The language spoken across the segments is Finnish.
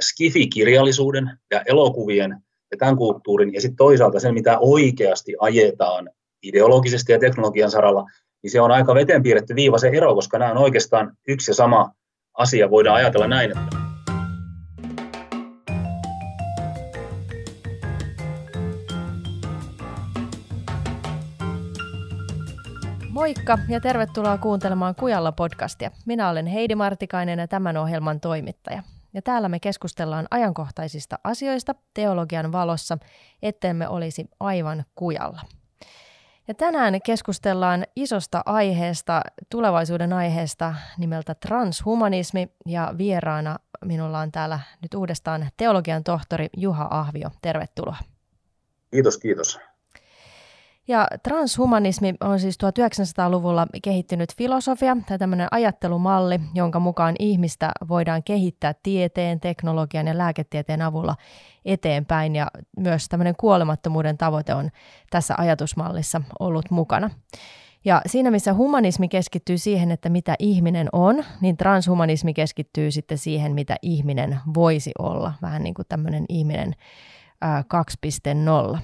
skifikirjallisuuden ja elokuvien ja tämän kulttuurin, ja sitten toisaalta sen, mitä oikeasti ajetaan ideologisesti ja teknologian saralla, niin se on aika veteen piirretty viiva se ero, koska nämä on oikeastaan yksi ja sama asia. Voidaan ajatella näin, että Moikka ja tervetuloa kuuntelemaan Kujalla podcastia. Minä olen Heidi Martikainen ja tämän ohjelman toimittaja. Ja täällä me keskustellaan ajankohtaisista asioista teologian valossa, ettemme olisi aivan kujalla. Ja tänään keskustellaan isosta aiheesta, tulevaisuuden aiheesta nimeltä transhumanismi ja vieraana minulla on täällä nyt uudestaan teologian tohtori Juha Ahvio. Tervetuloa. Kiitos, kiitos. Ja transhumanismi on siis 1900-luvulla kehittynyt filosofia tai tämmöinen ajattelumalli, jonka mukaan ihmistä voidaan kehittää tieteen, teknologian ja lääketieteen avulla eteenpäin. Ja myös tämmöinen kuolemattomuuden tavoite on tässä ajatusmallissa ollut mukana. Ja siinä, missä humanismi keskittyy siihen, että mitä ihminen on, niin transhumanismi keskittyy sitten siihen, mitä ihminen voisi olla. Vähän niin kuin tämmöinen ihminen 2.0.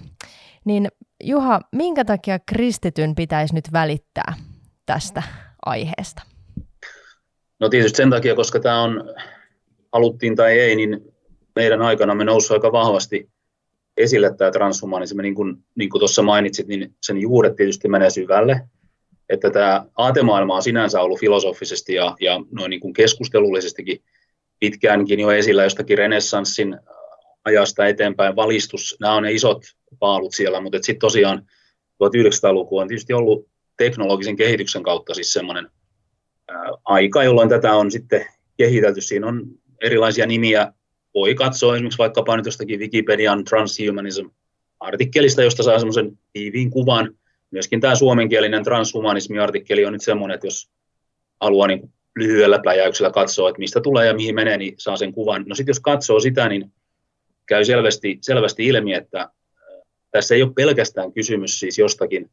Niin Juha, minkä takia kristityn pitäisi nyt välittää tästä aiheesta? No tietysti sen takia, koska tämä on, haluttiin tai ei, niin meidän aikana me noussut aika vahvasti esille tämä transhumanismi, niin kuin, niin kuin tuossa mainitsit, niin sen juuret tietysti menee syvälle, että tämä aatemaailma on sinänsä ollut filosofisesti ja, ja noin niin kuin keskustelullisestikin pitkäänkin jo esillä jostakin renessanssin ajasta eteenpäin, valistus, nämä on ne isot paalut siellä, mutta sitten tosiaan 1900-luku on tietysti ollut teknologisen kehityksen kautta siis semmoinen aika, jolloin tätä on sitten kehitelty. Siinä on erilaisia nimiä, voi katsoa esimerkiksi vaikkapa nyt jostakin Wikipedian transhumanism-artikkelista, josta saa semmoisen tiiviin kuvan. Myöskin tämä suomenkielinen transhumanismi-artikkeli on nyt semmoinen, että jos haluaa niin lyhyellä pläjäyksellä katsoa, että mistä tulee ja mihin menee, niin saa sen kuvan. No sitten jos katsoo sitä, niin käy selvästi, selvästi ilmi, että äh, tässä ei ole pelkästään kysymys siis jostakin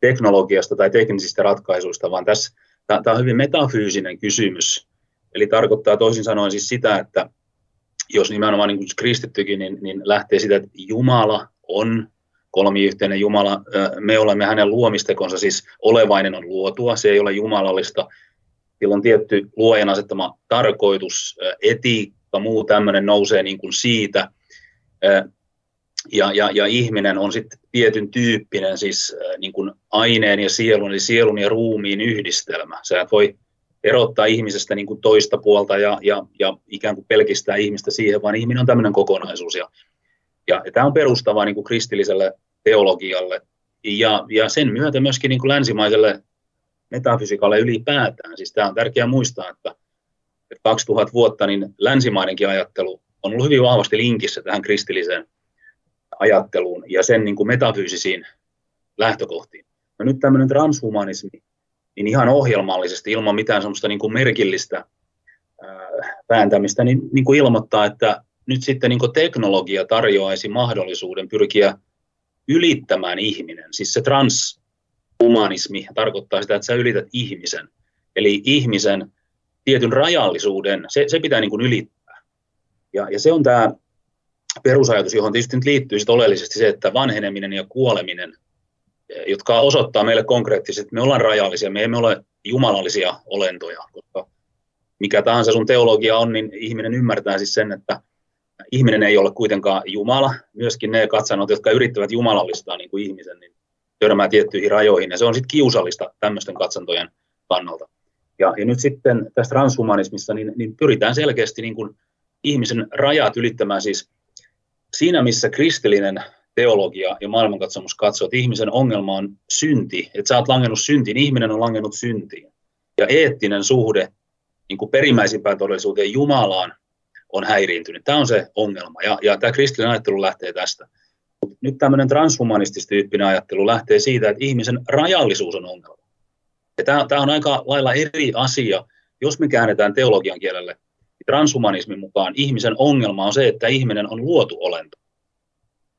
teknologiasta tai teknisistä ratkaisuista, vaan tässä tämä on hyvin metafyysinen kysymys. Eli tarkoittaa toisin sanoen siis sitä, että jos nimenomaan niin kuin kristittykin, niin, niin lähtee sitä, että Jumala on kolmiyhteinen Jumala, me olemme hänen luomistekonsa, siis olevainen on luotua, se ei ole jumalallista. Sillä on tietty luojan asettama tarkoitus, etiikka, muu tämmöinen nousee niin kuin siitä – ja, ja, ja ihminen on sitten tietyn tyyppinen siis niin kuin aineen ja sielun, eli sielun ja ruumiin yhdistelmä. Sä et voi erottaa ihmisestä niin kuin toista puolta ja, ja, ja ikään kuin pelkistää ihmistä siihen, vaan ihminen on tämmöinen kokonaisuus. Ja, ja, ja tämä on perustavaa niin kuin kristilliselle teologialle ja, ja sen myötä myöskin niin kuin länsimaiselle metafysikalle ylipäätään. Siis tämä on tärkeää muistaa, että, että 2000 vuotta niin länsimainenkin ajattelu on ollut hyvin vahvasti linkissä tähän kristilliseen ajatteluun ja sen niin kuin metafyysisiin lähtökohtiin. No nyt tämmöinen transhumanismi, niin ihan ohjelmallisesti ilman mitään semmoista niin kuin merkillistä vääntämistä, niin, niin kuin ilmoittaa, että nyt sitten niin kuin teknologia tarjoaisi mahdollisuuden pyrkiä ylittämään ihminen. Siis se transhumanismi tarkoittaa sitä, että sä ylität ihmisen. Eli ihmisen tietyn rajallisuuden, se, se pitää niin kuin ylittää ja, ja se on tämä perusajatus, johon tietysti nyt liittyy sit oleellisesti se, että vanheneminen ja kuoleminen, jotka osoittaa meille konkreettisesti, että me ollaan rajallisia, me emme ole jumalallisia olentoja, koska mikä tahansa sun teologia on, niin ihminen ymmärtää siis sen, että ihminen ei ole kuitenkaan Jumala. Myöskin ne katsanot, jotka yrittävät jumalallistaa niin kuin ihmisen, niin törmää tiettyihin rajoihin, ja se on sitten kiusallista tämmöisten katsantojen kannalta. Ja, ja nyt sitten tässä transhumanismissa niin, niin pyritään selkeästi niin kuin ihmisen rajat ylittämään siis siinä, missä kristillinen teologia ja maailmankatsomus katsoo, että ihmisen ongelma on synti, että sä oot langennut syntiin, ihminen on langennut syntiin. Ja eettinen suhde niin kuin perimmäisimpään todellisuuteen Jumalaan on häiriintynyt. Tämä on se ongelma, ja, ja tämä kristillinen ajattelu lähtee tästä. Nyt tämmöinen transhumanististyyppinen ajattelu lähtee siitä, että ihmisen rajallisuus on ongelma. Ja tämä, tämä on aika lailla eri asia, jos me käännetään teologian kielelle transhumanismin mukaan ihmisen ongelma on se, että ihminen on luotu olento.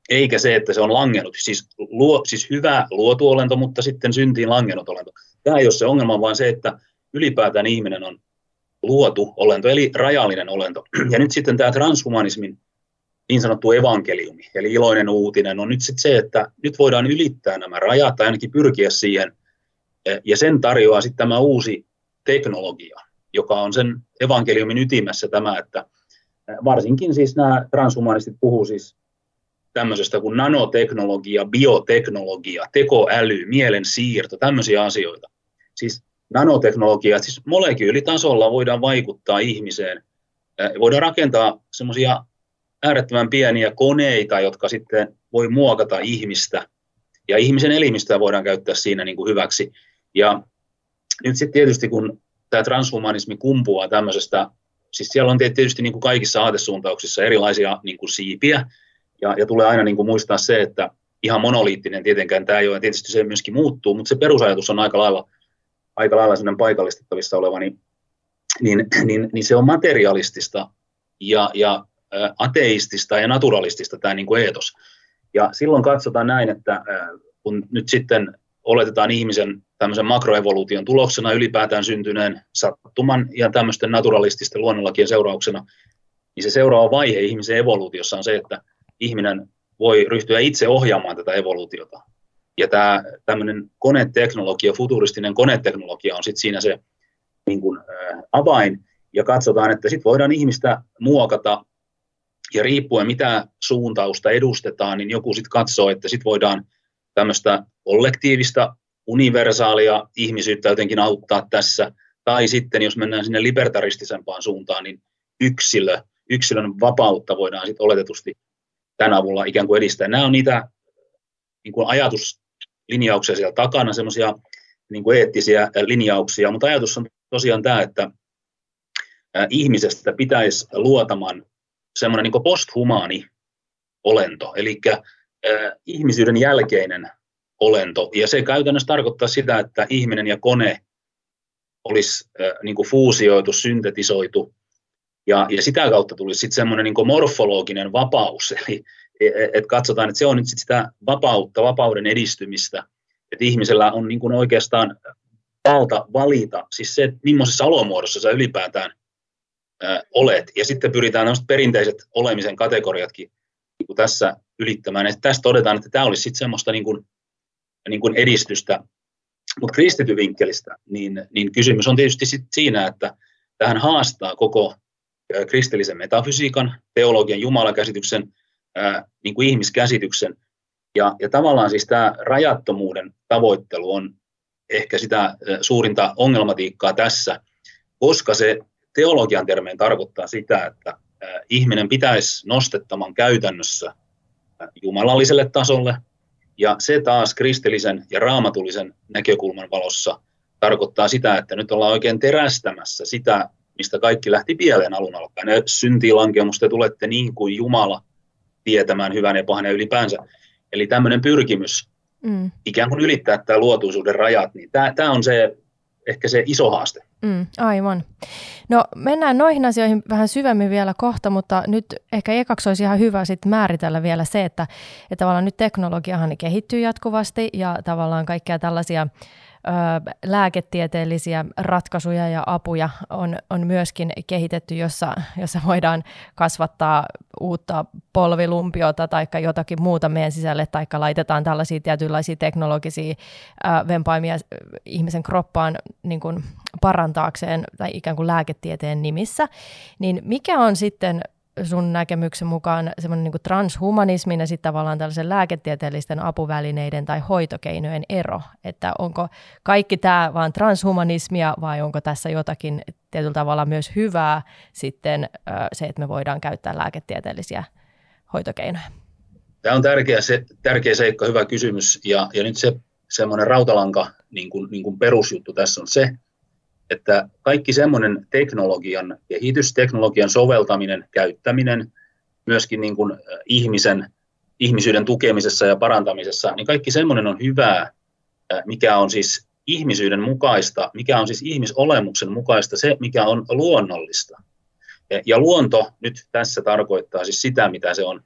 Eikä se, että se on langennut. Siis, luo, siis hyvä luotu olento, mutta sitten syntiin langennut olento. Tämä ei ole se ongelma, vaan se, että ylipäätään ihminen on luotu olento, eli rajallinen olento. Ja nyt sitten tämä transhumanismin niin sanottu evankeliumi, eli iloinen uutinen, on nyt sitten se, että nyt voidaan ylittää nämä rajat tai ainakin pyrkiä siihen, ja sen tarjoaa sitten tämä uusi teknologia, joka on sen evankeliumin ytimessä tämä, että varsinkin siis nämä transhumanistit puhuu siis tämmöisestä kuin nanoteknologia, bioteknologia, tekoäly, mielen siirto, tämmöisiä asioita. Siis nanoteknologia, siis molekyylitasolla voidaan vaikuttaa ihmiseen, voidaan rakentaa semmoisia äärettömän pieniä koneita, jotka sitten voi muokata ihmistä, ja ihmisen elimistöä voidaan käyttää siinä niin kuin hyväksi. Ja nyt sitten tietysti kun tämä transhumanismi kumpuaa tämmöisestä, siis siellä on tietysti niin kuin kaikissa aatesuuntauksissa erilaisia niin kuin siipiä, ja, ja tulee aina niin kuin muistaa se, että ihan monoliittinen tietenkään tämä ei ole, ja tietysti se myöskin muuttuu, mutta se perusajatus on aika lailla, aika lailla sellainen paikallistettavissa oleva, niin, niin, niin, niin se on materialistista ja, ja ateistista ja naturalistista tämä niin kuin eetos. Ja silloin katsotaan näin, että kun nyt sitten oletetaan ihmisen tämmöisen makroevoluution tuloksena ylipäätään syntyneen sattuman ja tämmöisten naturalististen luonnonlakien seurauksena, niin se seuraava vaihe ihmisen evoluutiossa on se, että ihminen voi ryhtyä itse ohjaamaan tätä evoluutiota. Ja tämä tämmöinen koneteknologia, futuristinen koneteknologia on sitten siinä se niin kuin, ä, avain, ja katsotaan, että sitten voidaan ihmistä muokata, ja riippuen mitä suuntausta edustetaan, niin joku sitten katsoo, että sitten voidaan tämmöistä kollektiivista, universaalia ihmisyyttä jotenkin auttaa tässä, tai sitten jos mennään sinne libertaristisempaan suuntaan, niin yksilö, yksilön vapautta voidaan sitten oletetusti tämän avulla ikään kuin edistää. Nämä on niitä niin kuin ajatuslinjauksia siellä takana, semmoisia niin kuin eettisiä linjauksia, mutta ajatus on tosiaan tämä, että ihmisestä pitäisi luotaman semmoinen niin posthumaani olento, eli ihmisyyden jälkeinen olento, ja se käytännössä tarkoittaa sitä, että ihminen ja kone olisi niin kuin fuusioitu, syntetisoitu. Ja, ja sitä kautta tuli sitten semmoinen niin morfologinen vapaus, eli e, e, et katsotaan, että se on nyt sit sitä vapautta, vapauden edistymistä, että ihmisellä on niin kuin oikeastaan valta valita, siis se, että millaisessa olomuodossa sä ylipäätään ää, olet, ja sitten pyritään perinteiset olemisen kategoriatkin niin kuin tässä ylittämään, että tässä todetaan, että tämä olisi sitten semmoista niin kuin, niin kuin edistystä, mutta kristityvinkkelistä, niin, niin kysymys on tietysti sit siinä, että tähän haastaa koko kristillisen metafysiikan, teologian, jumalakäsityksen, ää, niin kuin ihmiskäsityksen. Ja, ja tavallaan siis tämä rajattomuuden tavoittelu on ehkä sitä suurinta ongelmatiikkaa tässä, koska se teologian termeen tarkoittaa sitä, että ihminen pitäisi nostettaman käytännössä jumalalliselle tasolle, ja se taas kristillisen ja raamatullisen näkökulman valossa tarkoittaa sitä, että nyt ollaan oikein terästämässä sitä mistä kaikki lähti pieleen alun alkaen. Ne syntiin lankemusta tulette niin kuin Jumala tietämään hyvän ja pahan ja ylipäänsä. Eli tämmöinen pyrkimys mm. ikään kuin ylittää tämä luotuisuuden rajat, niin tämä, tämä on se ehkä se iso haaste. Mm, aivan. No mennään noihin asioihin vähän syvemmin vielä kohta, mutta nyt ehkä ekaksi olisi ihan hyvä sit määritellä vielä se, että, että tavallaan nyt teknologiahan kehittyy jatkuvasti ja tavallaan kaikkea tällaisia lääketieteellisiä ratkaisuja ja apuja on, on myöskin kehitetty, jossa, jossa voidaan kasvattaa uutta polvilumpiota tai jotakin muuta meidän sisälle, tai laitetaan tällaisia tietynlaisia teknologisia vempaimia ihmisen kroppaan niin kuin parantaakseen tai ikään kuin lääketieteen nimissä, niin mikä on sitten sun näkemyksen mukaan semmoinen niin transhumanismin ja sitten tavallaan tällaisen lääketieteellisten apuvälineiden tai hoitokeinojen ero? Että onko kaikki tämä vaan transhumanismia vai onko tässä jotakin tietyllä tavalla myös hyvää sitten se, että me voidaan käyttää lääketieteellisiä hoitokeinoja? Tämä on tärkeä, se, tärkeä seikka, hyvä kysymys. Ja, ja nyt se semmoinen rautalanka niin kuin, niin kuin perusjuttu tässä on se, että kaikki semmoinen teknologian kehitys, teknologian soveltaminen, käyttäminen, myöskin niin kuin ihmisen, ihmisyyden tukemisessa ja parantamisessa, niin kaikki semmoinen on hyvää, mikä on siis ihmisyyden mukaista, mikä on siis ihmisolemuksen mukaista, se mikä on luonnollista. Ja luonto nyt tässä tarkoittaa siis sitä, mitä se on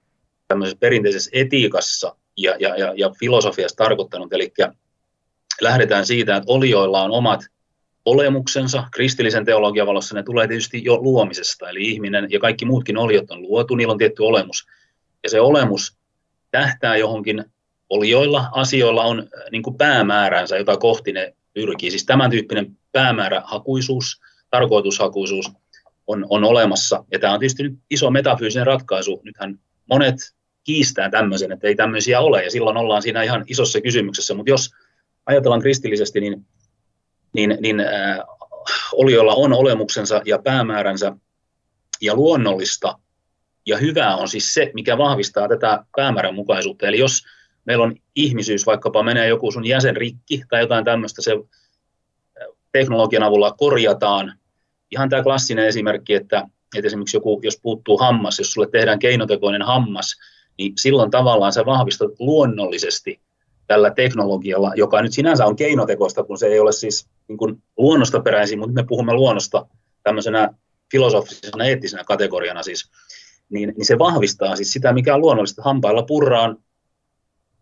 tämmöisessä perinteisessä etiikassa ja, ja, ja, ja filosofiassa tarkoittanut, eli lähdetään siitä, että olioilla on omat olemuksensa kristillisen teologian valossa, ne tulee tietysti jo luomisesta, eli ihminen ja kaikki muutkin oliot on luotu, niillä on tietty olemus. Ja se olemus tähtää johonkin olioilla, asioilla on äh, niin kuin päämääränsä, jota kohti ne pyrkii. Siis tämän tyyppinen päämäärähakuisuus, tarkoitushakuisuus on, on olemassa. Ja tämä on tietysti nyt iso metafyysinen ratkaisu. Nythän monet kiistää tämmöisen, että ei tämmöisiä ole, ja silloin ollaan siinä ihan isossa kysymyksessä. Mutta jos ajatellaan kristillisesti, niin, niin, niin äh, olioilla on olemuksensa ja päämääränsä, ja luonnollista ja hyvää on siis se, mikä vahvistaa tätä päämäärän mukaisuutta. Eli jos meillä on ihmisyys, vaikkapa menee joku sun jäsen rikki tai jotain tämmöistä, se teknologian avulla korjataan. Ihan tämä klassinen esimerkki, että, että esimerkiksi joku, jos puuttuu hammas, jos sulle tehdään keinotekoinen hammas, niin silloin tavallaan sä vahvistat luonnollisesti tällä teknologialla, joka nyt sinänsä on keinotekoista, kun se ei ole siis niin kuin luonnosta peräisin, mutta me puhumme luonnosta tämmöisenä filosofisena, eettisenä kategoriana siis, niin, niin se vahvistaa siis sitä, mikä on luonnollista. Hampailla purraan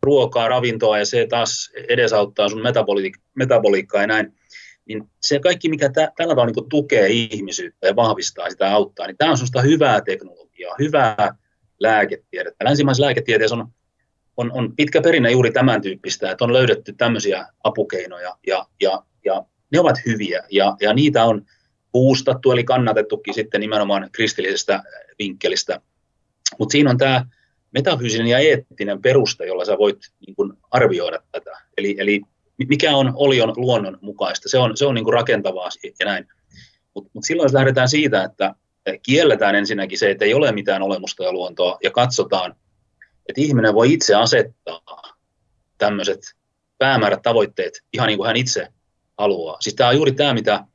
ruokaa, ravintoa ja se taas edesauttaa sun metaboli- metaboliikkaa ja näin. Niin se kaikki, mikä tä- tällä tavalla niin tukee ihmisyyttä ja vahvistaa sitä auttaa, niin tämä on sellaista hyvää teknologiaa, hyvää lääketiedettä. Länsimaisessa lääketieteessä on, on, on pitkä perinne juuri tämän tyyppistä, että on löydetty tämmöisiä apukeinoja ja, ja, ja ne ovat hyviä ja, ja niitä on puustattu eli kannatettukin sitten nimenomaan kristillisestä vinkkelistä. Mutta siinä on tämä metafyysinen ja eettinen peruste, jolla sä voit niin kuin arvioida tätä. Eli, eli mikä on olion luonnon mukaista, se on, se on niin kuin rakentavaa ja näin. Mutta mut silloin jos lähdetään siitä, että kielletään ensinnäkin se, että ei ole mitään olemusta ja luontoa, ja katsotaan, että ihminen voi itse asettaa tämmöiset päämäärät, tavoitteet ihan niin kuin hän itse haluaa. Siis tämä on juuri tämä, mitä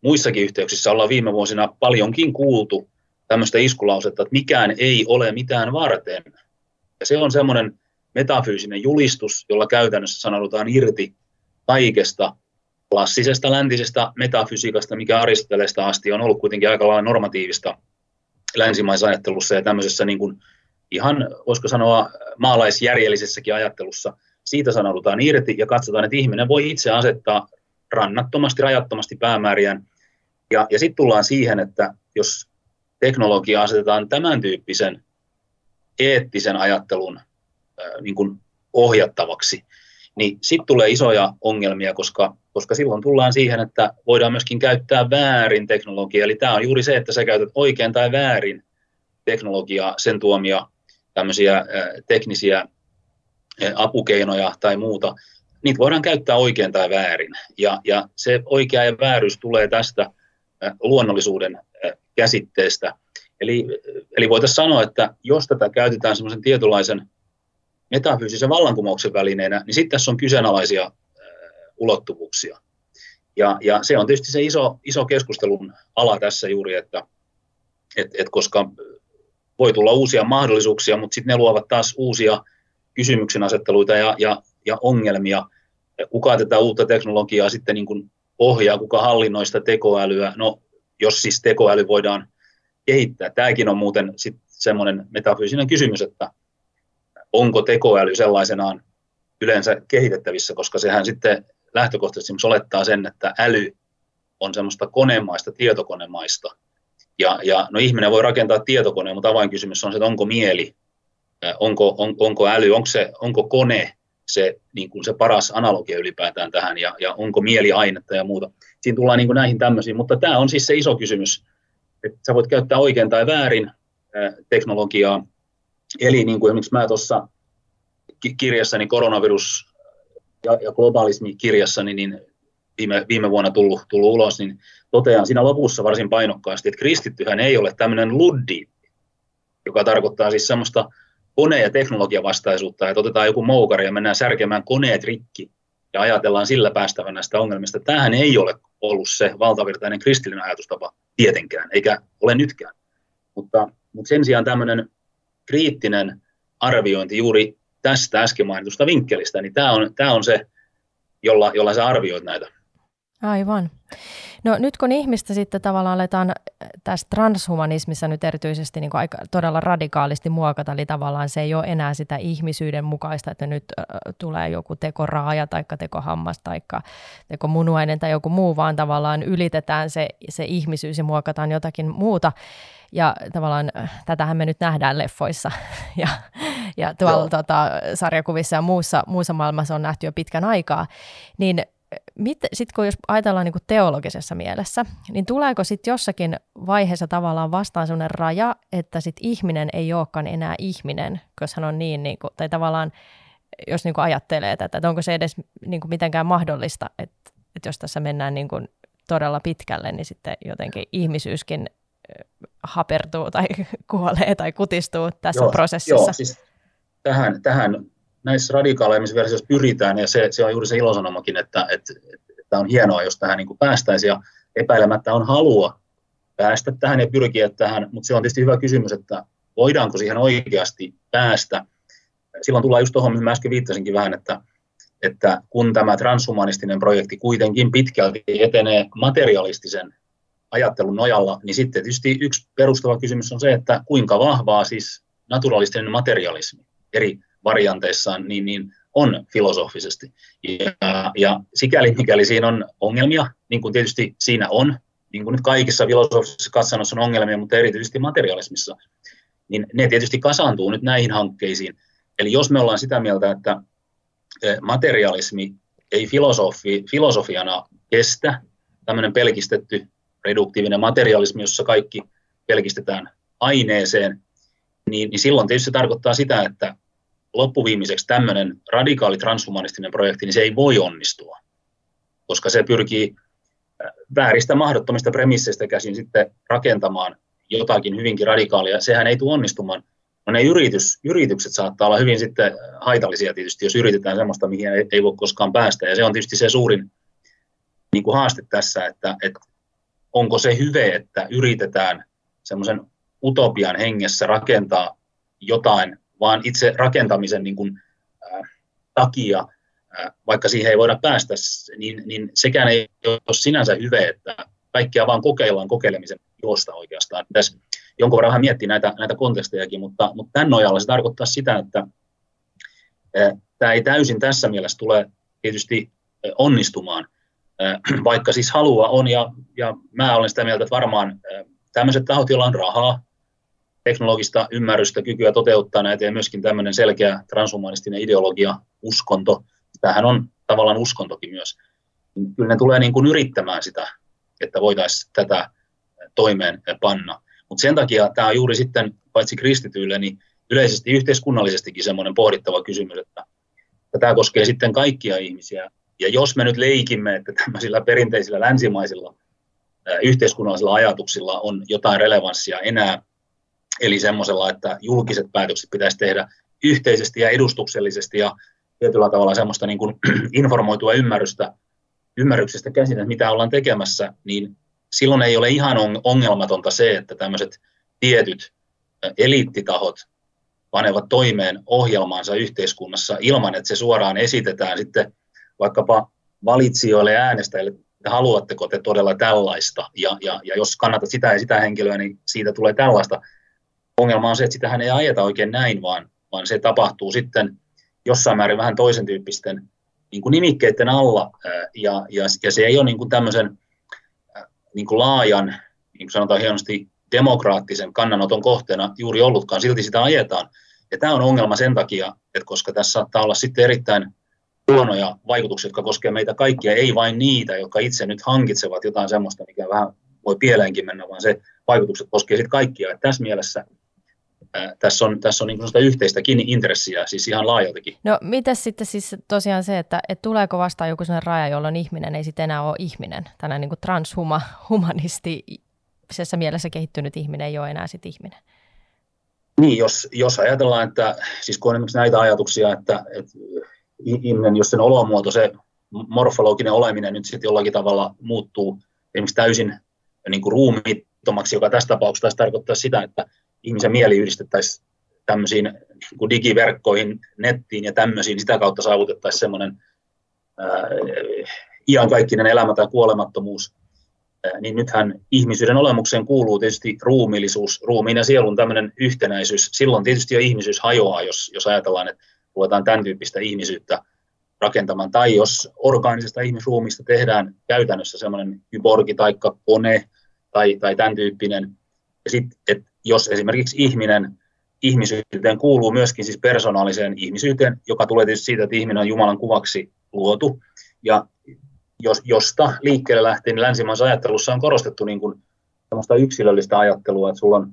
muissakin yhteyksissä ollaan viime vuosina paljonkin kuultu, tämmöistä iskulausetta, että mikään ei ole mitään varten. Ja se on semmoinen metafyysinen julistus, jolla käytännössä sanoudutaan irti kaikesta klassisesta läntisestä metafysiikasta, mikä Aristoteleesta asti on ollut kuitenkin aika lailla normatiivista länsimaisessa ajattelussa ja tämmöisessä niin kuin ihan, voisiko sanoa, maalaisjärjellisessäkin ajattelussa. Siitä sanoudutaan irti ja katsotaan, että ihminen voi itse asettaa rannattomasti, rajattomasti päämääriään. Ja, ja sitten tullaan siihen, että jos teknologia asetetaan tämän tyyppisen eettisen ajattelun niin kuin ohjattavaksi, niin sitten tulee isoja ongelmia, koska, koska silloin tullaan siihen, että voidaan myöskin käyttää väärin teknologiaa. Eli tämä on juuri se, että sä käytät oikein tai väärin teknologiaa, sen tuomia tämmöisiä teknisiä apukeinoja tai muuta, niitä voidaan käyttää oikein tai väärin. Ja, ja se oikea ja vääryys tulee tästä luonnollisuuden käsitteestä. Eli, eli voitaisiin sanoa, että jos tätä käytetään semmoisen tietynlaisen metafyysisen vallankumouksen välineenä, niin sitten tässä on kyseenalaisia ulottuvuuksia. Ja, ja se on tietysti se iso, iso keskustelun ala tässä juuri, että et, et koska voi tulla uusia mahdollisuuksia, mutta sitten ne luovat taas uusia kysymyksen asetteluita ja, ja, ja ongelmia. Kuka tätä uutta teknologiaa sitten niin kuin ohjaa, kuka hallinnoi sitä tekoälyä? No, jos siis tekoäly voidaan kehittää. Tämäkin on muuten sitten semmoinen metafyysinen kysymys, että onko tekoäly sellaisenaan yleensä kehitettävissä, koska sehän sitten lähtökohtaisesti olettaa sen, että äly on semmoista konemaista, tietokonemaista. Ja, ja no ihminen voi rakentaa tietokoneen, mutta avainkysymys on se, että onko mieli, onko, on, onko äly, onko, se, onko kone se, niin kuin se paras analogia ylipäätään tähän, ja, ja onko mieli ainetta ja muuta. Siinä tullaan niin kuin näihin tämmöisiin, mutta tämä on siis se iso kysymys, että sä voit käyttää oikein tai väärin teknologiaa, Eli niin kuin esimerkiksi mä tuossa kirjassani koronavirus ja, ja globalismi kirjassani, niin viime, viime vuonna tullut, tullut ulos, niin totean siinä lopussa varsin painokkaasti, että kristittyhän ei ole tämmöinen luddi, joka tarkoittaa siis semmoista kone- ja teknologiavastaisuutta, että otetaan joku moukari ja mennään särkemään koneet rikki ja ajatellaan sillä päästävän näistä ongelmista. Tähän ei ole ollut se valtavirtainen kristillinen ajatustapa tietenkään, eikä ole nytkään. Mutta, mutta sen sijaan tämmöinen kriittinen arviointi juuri tästä äsken mainitusta vinkkelistä, niin tämä on, tämä on se, jolla, jolla sä arvioit näitä. Aivan. No nyt kun ihmistä sitten tavallaan aletaan äh, tässä transhumanismissa nyt erityisesti niin kuin aika, todella radikaalisti muokata, eli tavallaan se ei ole enää sitä ihmisyyden mukaista, että nyt äh, tulee joku tekoraaja tai tekohammas tai tekomunuainen tai joku muu, vaan tavallaan ylitetään se, se ihmisyys ja muokataan jotakin muuta. Ja tavallaan äh, tätähän me nyt nähdään leffoissa ja, ja tuolla tota, sarjakuvissa ja muussa, muussa maailmassa on nähty jo pitkän aikaa. Niin sitten kun jos ajatellaan niin kuin teologisessa mielessä, niin tuleeko sitten jossakin vaiheessa tavallaan vastaan sellainen raja, että sit ihminen ei olekaan enää ihminen, koska hän on niin, niin kuin, tai tavallaan jos niin kuin ajattelee tätä, että onko se edes niin kuin mitenkään mahdollista, että, että jos tässä mennään niin kuin todella pitkälle, niin sitten jotenkin ihmisyyskin hapertuu tai kuolee tai kutistuu tässä joo, prosessissa. Joo, siis tähän, tähän näissä radikaaleimmissa versioissa pyritään, ja se, se on juuri se ilosanomakin, että, että, että on hienoa, jos tähän niin päästäisiin, ja epäilemättä on halua päästä tähän ja pyrkiä tähän, mutta se on tietysti hyvä kysymys, että voidaanko siihen oikeasti päästä. Silloin tullaan just tuohon, mihin mä äsken viittasinkin vähän, että, että kun tämä transhumanistinen projekti kuitenkin pitkälti etenee materialistisen ajattelun nojalla, niin sitten tietysti yksi perustava kysymys on se, että kuinka vahvaa siis naturalistinen materialismi eri varianteissaan, niin, niin on filosofisesti. Ja, ja sikäli, mikäli siinä on ongelmia, niin kuin tietysti siinä on, niin kuin nyt kaikissa filosofisissa katsannossa on ongelmia, mutta erityisesti materialismissa, niin ne tietysti kasaantuu nyt näihin hankkeisiin. Eli jos me ollaan sitä mieltä, että eh, materialismi ei filosofi, filosofiana kestä, tämmöinen pelkistetty reduktiivinen materialismi, jossa kaikki pelkistetään aineeseen, niin, niin silloin tietysti se tarkoittaa sitä, että loppuviimeiseksi tämmöinen radikaali transhumanistinen projekti, niin se ei voi onnistua, koska se pyrkii äh, vääristä mahdottomista premisseistä käsin sitten rakentamaan jotakin hyvinkin radikaalia. Sehän ei tule onnistumaan. No ne yritys, yritykset saattaa olla hyvin sitten haitallisia tietysti, jos yritetään sellaista, mihin ei, ei voi koskaan päästä. Ja se on tietysti se suurin niin kuin haaste tässä, että, että onko se hyve, että yritetään semmoisen utopian hengessä rakentaa jotain vaan itse rakentamisen niin kuin, äh, takia, äh, vaikka siihen ei voida päästä, niin, niin sekään ei ole sinänsä hyvä, että kaikkia vaan kokeillaan kokeilemisen juosta oikeastaan. Tässä jonkun verran vähän miettiä näitä, näitä kontekstejakin, mutta, mutta tämän nojalla se tarkoittaa sitä, että äh, tämä ei täysin tässä mielessä tule tietysti onnistumaan, vaikka siis halua on, ja, ja mä olen sitä mieltä, että varmaan tämmöiset tahot, joilla on rahaa, teknologista ymmärrystä, kykyä toteuttaa näitä ja myöskin tämmöinen selkeä transhumanistinen ideologia, uskonto, tämähän on tavallaan uskontokin myös, kyllä ne tulee niin kuin yrittämään sitä, että voitaisiin tätä toimeen panna. Mutta sen takia tämä on juuri sitten, paitsi kristityille, niin yleisesti yhteiskunnallisestikin semmoinen pohdittava kysymys, että tämä koskee sitten kaikkia ihmisiä. Ja jos me nyt leikimme, että tämmöisillä perinteisillä länsimaisilla yhteiskunnallisilla ajatuksilla on jotain relevanssia enää Eli semmoisella, että julkiset päätökset pitäisi tehdä yhteisesti ja edustuksellisesti ja tietyllä tavalla semmoista niin kuin informoitua ymmärrystä, ymmärryksestä käsin, että mitä ollaan tekemässä, niin silloin ei ole ihan ongelmatonta se, että tämmöiset tietyt eliittitahot panevat toimeen ohjelmaansa yhteiskunnassa ilman, että se suoraan esitetään sitten vaikkapa valitsijoille ja äänestäjille, että haluatteko te todella tällaista, ja, ja, ja jos kannatat sitä ja sitä henkilöä, niin siitä tulee tällaista ongelma on se, että sitähän ei ajeta oikein näin, vaan, vaan se tapahtuu sitten jossain määrin vähän toisen tyyppisten niin kuin nimikkeiden alla, ja, ja, ja se ei ole niin kuin tämmöisen niin kuin laajan, niin kuin sanotaan hienosti, demokraattisen kannanoton kohteena juuri ollutkaan, silti sitä ajetaan. Ja tämä on ongelma sen takia, että koska tässä saattaa olla sitten erittäin huonoja vaikutuksia, jotka koskevat meitä kaikkia, ei vain niitä, jotka itse nyt hankitsevat jotain sellaista, mikä vähän voi pieleenkin mennä, vaan se vaikutukset koskee sitten kaikkia. Että tässä mielessä tässä on, tässä on niin yhteistäkin intressiä, siis ihan laajaltakin. No mitä sitten siis tosiaan se, että, että tuleeko vastaan joku sellainen raja, jolloin ihminen ei sitten enää ole ihminen, tänään niin transhumanisti mielessä kehittynyt ihminen ei ole enää sitten ihminen? Niin, jos, jos ajatellaan, että siis kun on esimerkiksi näitä ajatuksia, että, että ihminen, jos sen olomuoto, se morfologinen oleminen nyt sitten jollakin tavalla muuttuu esimerkiksi täysin niin kuin ruumiittomaksi, joka tässä tapauksessa taisi tarkoittaa sitä, että ihmisen mieli yhdistettäisiin tämmöisiin niin digiverkkoihin, nettiin ja tämmöisiin, sitä kautta saavutettaisiin semmoinen ää, iankaikkinen elämä tai kuolemattomuus, niin nythän ihmisyyden olemukseen kuuluu tietysti ruumiillisuus, ruumiin ja sielun tämmöinen yhtenäisyys. Silloin tietysti jo ihmisyys hajoaa, jos, jos ajatellaan, että ruvetaan tämän tyyppistä ihmisyyttä rakentamaan. Tai jos orgaanisesta ihmisruumista tehdään käytännössä semmoinen kyborgi tai kone tai, tai tämän tyyppinen. Ja sit, et jos esimerkiksi ihminen ihmisyyteen kuuluu myöskin siis persoonalliseen ihmisyyteen, joka tulee tietysti siitä, että ihminen on Jumalan kuvaksi luotu. Ja jos, josta liikkeelle lähtien niin länsimaisessa ajattelussa on korostettu niin kuin yksilöllistä ajattelua, että sulla on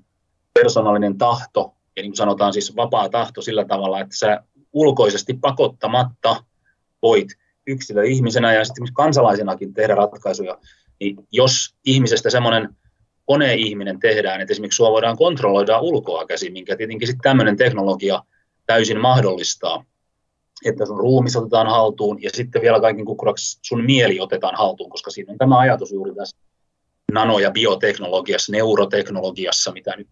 persoonallinen tahto, ja niin kuin sanotaan siis vapaa tahto sillä tavalla, että sä ulkoisesti pakottamatta voit yksilö ihmisenä ja sitten kansalaisenakin tehdä ratkaisuja, niin jos ihmisestä semmoinen koneihminen tehdään, että esimerkiksi sua voidaan kontrolloida ulkoa käsin, minkä tietenkin sitten tämmöinen teknologia täysin mahdollistaa, että sun ruumis otetaan haltuun ja sitten vielä kaiken kukkuraksi sun mieli otetaan haltuun, koska siinä on tämä ajatus juuri tässä nano- ja bioteknologiassa, neuroteknologiassa, mitä nyt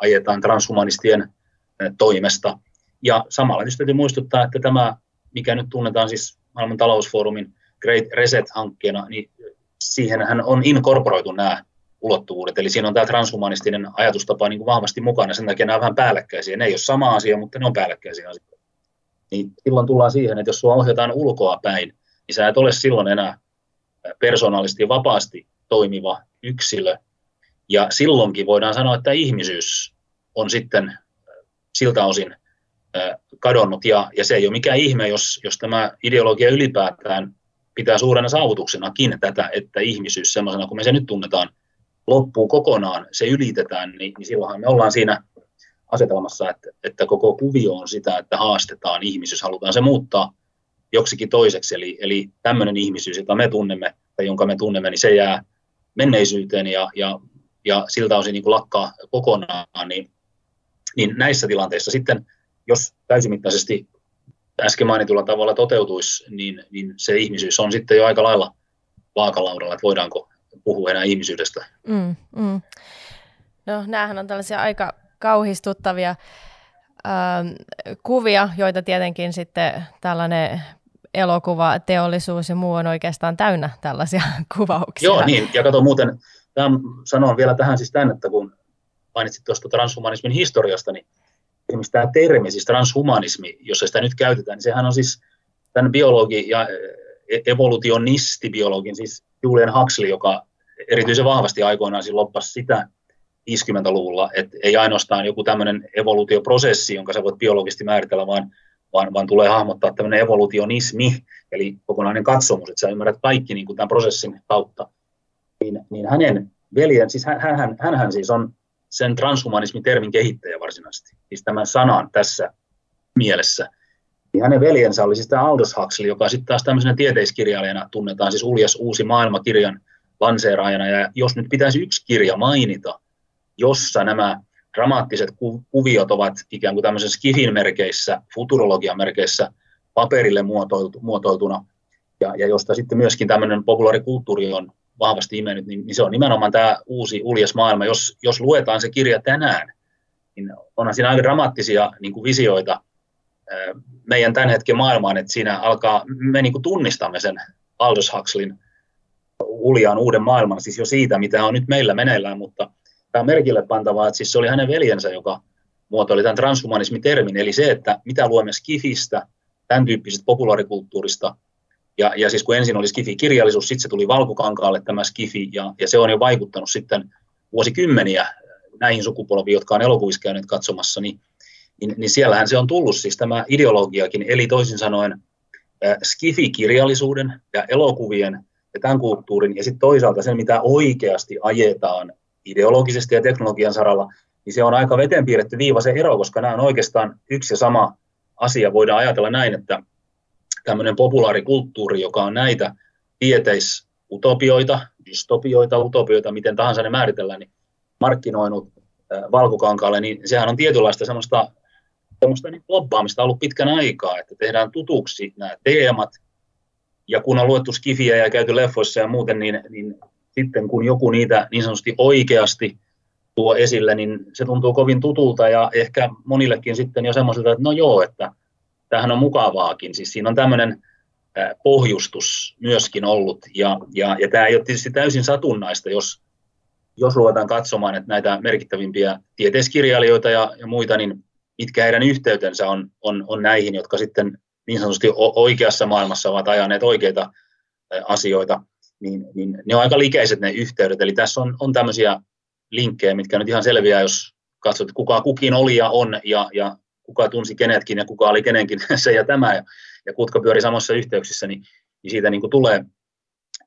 ajetaan transhumanistien eh, toimesta. Ja samalla tietysti täytyy muistuttaa, että tämä, mikä nyt tunnetaan siis maailman talousfoorumin Great Reset-hankkeena, niin siihenhän on inkorporoitu nämä ulottuvuudet. Eli siinä on tämä transhumanistinen ajatustapa niin kuin vahvasti mukana, sen takia nämä on vähän päällekkäisiä. Ne ei ole sama asia, mutta ne on päällekkäisiä asioita. Niin silloin tullaan siihen, että jos sinua ohjataan ulkoa päin, niin sä et ole silloin enää persoonallisesti vapaasti toimiva yksilö. Ja silloinkin voidaan sanoa, että ihmisyys on sitten siltä osin kadonnut. Ja, ja se ei ole mikään ihme, jos, jos tämä ideologia ylipäätään pitää suurena saavutuksenakin tätä, että ihmisyys sellaisena kuin me se nyt tunnetaan – loppuu kokonaan, se ylitetään, niin, niin silloinhan me ollaan siinä asetelmassa, että, että koko kuvio on sitä, että haastetaan ihmisyys, halutaan se muuttaa joksikin toiseksi. Eli, eli tämmöinen ihmisyys, jota me tunnemme tai jonka me tunnemme, niin se jää menneisyyteen ja, ja, ja siltä osin niin kuin lakkaa kokonaan. Niin, niin näissä tilanteissa sitten, jos täysimittaisesti äsken mainitulla tavalla toteutuisi, niin, niin se ihmisyys on sitten jo aika lailla vaakalaudalla, että voidaanko puhu enää ihmisyydestä. Mm, mm. No näähän on tällaisia aika kauhistuttavia ähm, kuvia, joita tietenkin sitten tällainen elokuva, teollisuus ja muu on oikeastaan täynnä tällaisia kuvauksia. Joo, niin, ja kato muuten, tämän, sanon vielä tähän siis tämän, että kun mainitsit tuosta transhumanismin historiasta, niin esimerkiksi tämä termi, siis transhumanismi, jos sitä nyt käytetään, niin sehän on siis tämän biologi ja e-, evolutionistibiologin, siis Julian Huxley, joka erityisen vahvasti aikoinaan loppasi sitä 50-luvulla, että ei ainoastaan joku tämmöinen evoluutioprosessi, jonka sä voit biologisesti määritellä, vaan, vaan, vaan tulee hahmottaa tämmöinen evolutionismi, eli kokonainen katsomus, että sä ymmärrät kaikki niin kuin tämän prosessin kautta. Niin, niin hänen veljen, siis hän, hän, hän, hän siis on sen transhumanismin-termin kehittäjä varsinaisesti, siis tämän sanan tässä mielessä. Niin hänen veljensä oli siis tämä Aldous Huxley, joka sitten taas tämmöisenä tieteiskirjailijana tunnetaan, siis Uljas uusi maailmakirjan lanseeraajana. Ja jos nyt pitäisi yksi kirja mainita, jossa nämä dramaattiset kuviot ovat ikään kuin tämmöisen skifin merkeissä, futurologian merkeissä paperille muotoiltu, muotoiltuna, ja, ja josta sitten myöskin tämmöinen populaarikulttuuri on vahvasti imennyt, niin, niin se on nimenomaan tämä uusi uljas maailma. Jos, jos luetaan se kirja tänään, niin onhan siinä aika dramaattisia niin kuin visioita meidän tämän hetken maailmaan, että siinä alkaa, me niin kuin tunnistamme sen Aldous Huxleyn uljaan uuden maailman, siis jo siitä, mitä on nyt meillä meneillään, mutta tämä on merkille pantavaa, että siis se oli hänen veljensä, joka muotoili tämän transhumanismitermin, eli se, että mitä luemme skifistä, tämän tyyppisestä populaarikulttuurista, ja, ja siis kun ensin oli skifi-kirjallisuus, sitten se tuli valkokankaalle tämä skifi, ja, ja se on jo vaikuttanut sitten vuosikymmeniä näihin sukupolviin, jotka on elokuvissa käyneet katsomassa, niin, niin, niin siellähän se on tullut siis tämä ideologiakin, eli toisin sanoen skifi-kirjallisuuden ja elokuvien ja tämän kulttuurin, ja sitten toisaalta sen, mitä oikeasti ajetaan ideologisesti ja teknologian saralla, niin se on aika veteen piirretty viiva se ero, koska nämä on oikeastaan yksi ja sama asia. Voidaan ajatella näin, että tämmöinen populaarikulttuuri, joka on näitä tieteisutopioita, dystopioita, utopioita, miten tahansa ne määritellään, niin markkinoinut valkokankaalle, niin sehän on tietynlaista semmoista, semmoista niin lobbaamista ollut pitkän aikaa, että tehdään tutuksi nämä teemat, ja kun on luettu skifiä ja käyty leffoissa ja muuten, niin, niin sitten kun joku niitä niin sanotusti oikeasti tuo esille, niin se tuntuu kovin tutulta ja ehkä monillekin sitten jo semmoiselta, että no joo, että tämähän on mukavaakin. Siis siinä on tämmöinen pohjustus myöskin ollut. Ja, ja, ja tämä ei ole tietysti täysin satunnaista, jos, jos ruvetaan katsomaan, että näitä merkittävimpiä tieteiskirjailijoita ja, ja muita, niin mitkä heidän yhteytensä on, on, on näihin, jotka sitten niin sanotusti oikeassa maailmassa ovat ajaneet oikeita asioita, niin, niin ne on aika likeiset ne yhteydet. Eli tässä on, on tämmöisiä linkkejä, mitkä nyt ihan selviää, jos katsot, kuka kukin oli ja on, ja, ja kuka tunsi kenetkin ja kuka oli kenenkin se ja tämä, ja, ja kutka pyöri samassa yhteyksissä, niin, niin siitä niin kuin tulee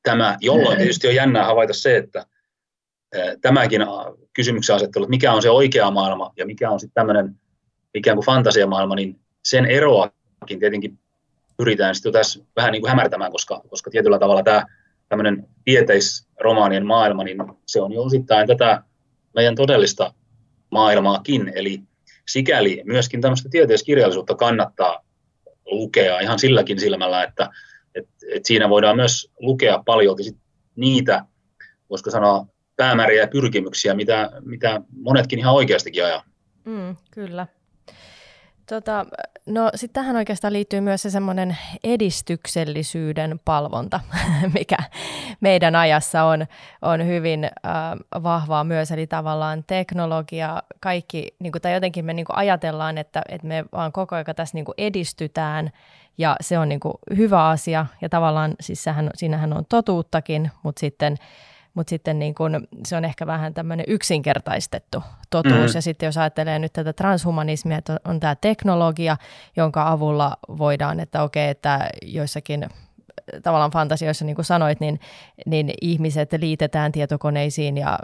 tämä, jolloin tietysti on jännää havaita se, että tämäkin kysymyksen asettelu, että mikä on se oikea maailma ja mikä on sitten tämmöinen ikään kuin fantasiamaailma, niin sen eroakin tietenkin pyritään sitten tässä vähän niin kuin hämärtämään, koska, koska tietyllä tavalla tämä tämmöinen tieteisromaanien maailma, niin se on jo osittain tätä meidän todellista maailmaakin, eli sikäli myöskin tämmöistä tieteiskirjallisuutta kannattaa lukea ihan silläkin silmällä, että, että, että siinä voidaan myös lukea paljon niitä, voisiko sanoa, päämääriä ja pyrkimyksiä, mitä, mitä monetkin ihan oikeastikin ajaa. Mm, kyllä. Tota, no sitten tähän oikeastaan liittyy myös se semmoinen edistyksellisyyden palvonta, mikä meidän ajassa on, on hyvin äh, vahvaa myös, eli tavallaan teknologia, kaikki, niin kuin, tai jotenkin me niin kuin ajatellaan, että, että me vaan koko ajan tässä niin kuin edistytään, ja se on niin kuin hyvä asia, ja tavallaan siis sehän, siinähän on totuuttakin, mutta sitten mutta sitten niin kun, se on ehkä vähän tämmöinen yksinkertaistettu totuus. Mm. Ja sitten jos ajattelee nyt tätä transhumanismia, että on tämä teknologia, jonka avulla voidaan, että okei, että joissakin tavallaan fantasioissa, niin kuin sanoit, niin, niin ihmiset liitetään tietokoneisiin ja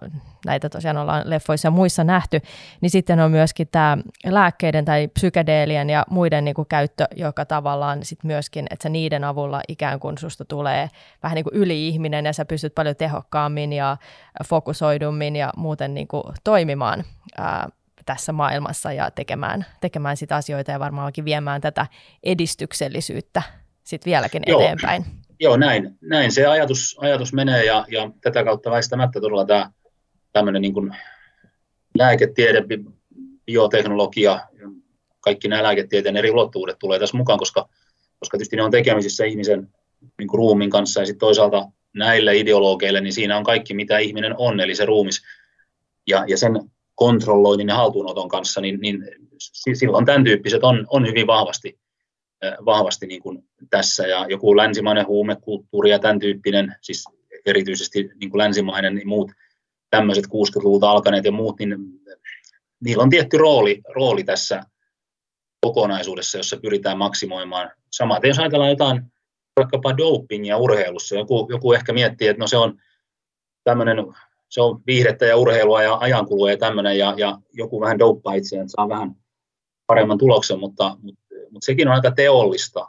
näitä tosiaan ollaan leffoissa ja muissa nähty, niin sitten on myöskin tämä lääkkeiden tai psykedeelien ja muiden niin kuin käyttö, joka tavallaan sit myöskin, että niiden avulla ikään kuin susta tulee vähän niin kuin yli-ihminen ja sä pystyt paljon tehokkaammin ja fokusoidummin ja muuten niin kuin toimimaan ää, tässä maailmassa ja tekemään, tekemään sitä asioita ja varmaankin viemään tätä edistyksellisyyttä sitten vieläkin Joo. eteenpäin. Joo, näin, näin se ajatus, ajatus menee ja, ja tätä kautta väistämättä todella tämä tämmöinen niin kuin lääketiede, bioteknologia, kaikki nämä lääketieteen eri ulottuvuudet tulee tässä mukaan, koska, koska tietysti ne on tekemisissä ihmisen niin kuin ruumin kanssa ja sitten toisaalta näille ideologeille, niin siinä on kaikki, mitä ihminen on, eli se ruumis ja, ja sen kontrolloinnin ja haltuunoton kanssa, niin, niin silloin tämän tyyppiset on, on hyvin vahvasti vahvasti niin kuin tässä ja joku länsimainen huumekulttuuri ja tämän tyyppinen, siis erityisesti niin kuin länsimainen, niin muut tämmöiset 60-luvulta alkaneet ja muut, niin niillä on tietty rooli, rooli tässä kokonaisuudessa, jossa pyritään maksimoimaan. Samaten jos ajatellaan jotain vaikkapa dopingia urheilussa, joku, joku ehkä miettii, että no se on tämmöinen, se on viihdettä ja urheilua ja ajankulua ja tämmöinen, ja, ja joku vähän douppaa itseään, saa vähän paremman tuloksen, mutta, mutta mutta sekin on aika teollista,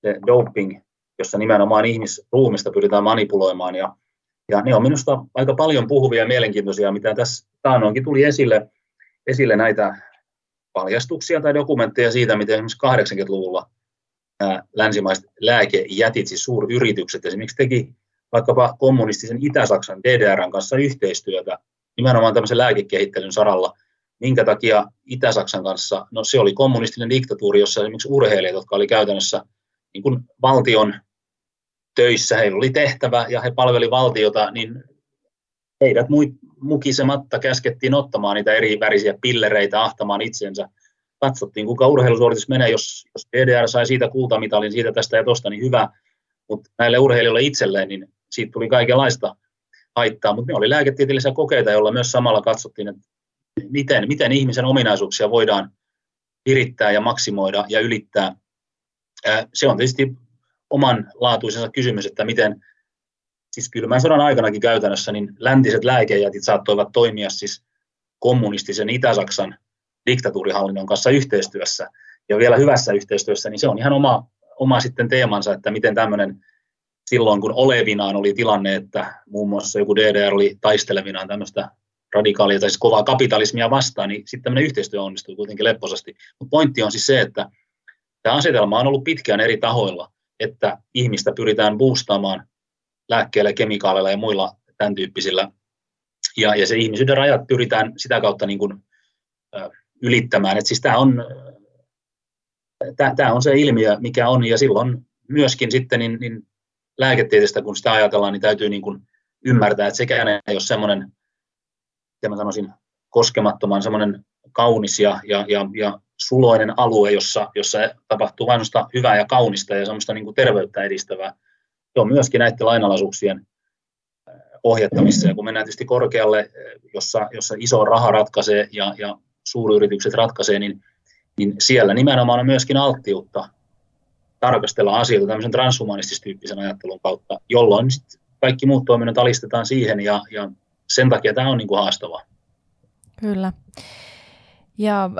se doping, jossa nimenomaan ihmisruumista pyritään manipuloimaan. Ja, ja ne on minusta aika paljon puhuvia ja mielenkiintoisia, mitä tässä taannoinkin tuli esille, esille näitä paljastuksia tai dokumentteja siitä, miten esimerkiksi 80-luvulla nämä länsimaiset lääkejätit, siis suuryritykset esimerkiksi teki vaikkapa kommunistisen Itä-Saksan DDRn kanssa yhteistyötä nimenomaan tämmöisen lääkekehittelyn saralla – Minkä takia Itä-Saksan kanssa, no se oli kommunistinen diktatuuri, jossa esimerkiksi urheilijat, jotka oli käytännössä niin kuin valtion töissä, heillä oli tehtävä ja he palveli valtiota, niin heidät mukisematta käskettiin ottamaan niitä eri värisiä pillereitä ahtamaan itsensä. Katsottiin, kuinka urheilusuoritus menee, jos, jos DDR sai siitä kultamitalin, siitä tästä ja tosta, niin hyvä, mutta näille urheilijoille itselleen, niin siitä tuli kaikenlaista haittaa, mutta ne oli lääketieteellisiä kokeita, joilla myös samalla katsottiin, että miten, miten ihmisen ominaisuuksia voidaan virittää ja maksimoida ja ylittää. Se on tietysti oman laatuisensa kysymys, että miten siis kylmän sodan aikanakin käytännössä niin läntiset lääkejätit saattoivat toimia siis kommunistisen Itä-Saksan diktatuurihallinnon kanssa yhteistyössä ja vielä hyvässä yhteistyössä, niin se on ihan oma, oma sitten teemansa, että miten tämmöinen silloin kun olevinaan oli tilanne, että muun muassa joku DDR oli taistelevinaan tämmöistä radikaalia tai siis kovaa kapitalismia vastaan, niin sitten tämmöinen yhteistyö onnistuu kuitenkin lepposasti. Mutta pointti on siis se, että tämä asetelma on ollut pitkään eri tahoilla, että ihmistä pyritään boostaamaan lääkkeillä, kemikaaleilla ja muilla tämän tyyppisillä. Ja, ja se ihmisyyden rajat pyritään sitä kautta niin kuin, ö, ylittämään. Et siis tämä on, tämä, on se ilmiö, mikä on, ja silloin myöskin sitten niin, niin lääketieteestä, kun sitä ajatellaan, niin täytyy niin kuin ymmärtää, että sekään ei ole semmoinen, mitä mä sanoisin, koskemattoman semmoinen kaunis ja, ja, ja, ja suloinen alue, jossa, jossa tapahtuu vain hyvää ja kaunista ja semmoista niin kuin terveyttä edistävää. Se on myöskin näiden lainalaisuuksien ohjattamissa. Ja kun mennään tietysti korkealle, jossa, jossa iso raha ratkaisee ja, ja suuryritykset ratkaisee, niin, niin siellä nimenomaan on myöskin alttiutta tarkastella asioita tämmöisen transhumanististyyppisen ajattelun kautta, jolloin kaikki muut toiminnot alistetaan siihen ja, ja sen takia tämä on niin kuin haastavaa. Kyllä. Ja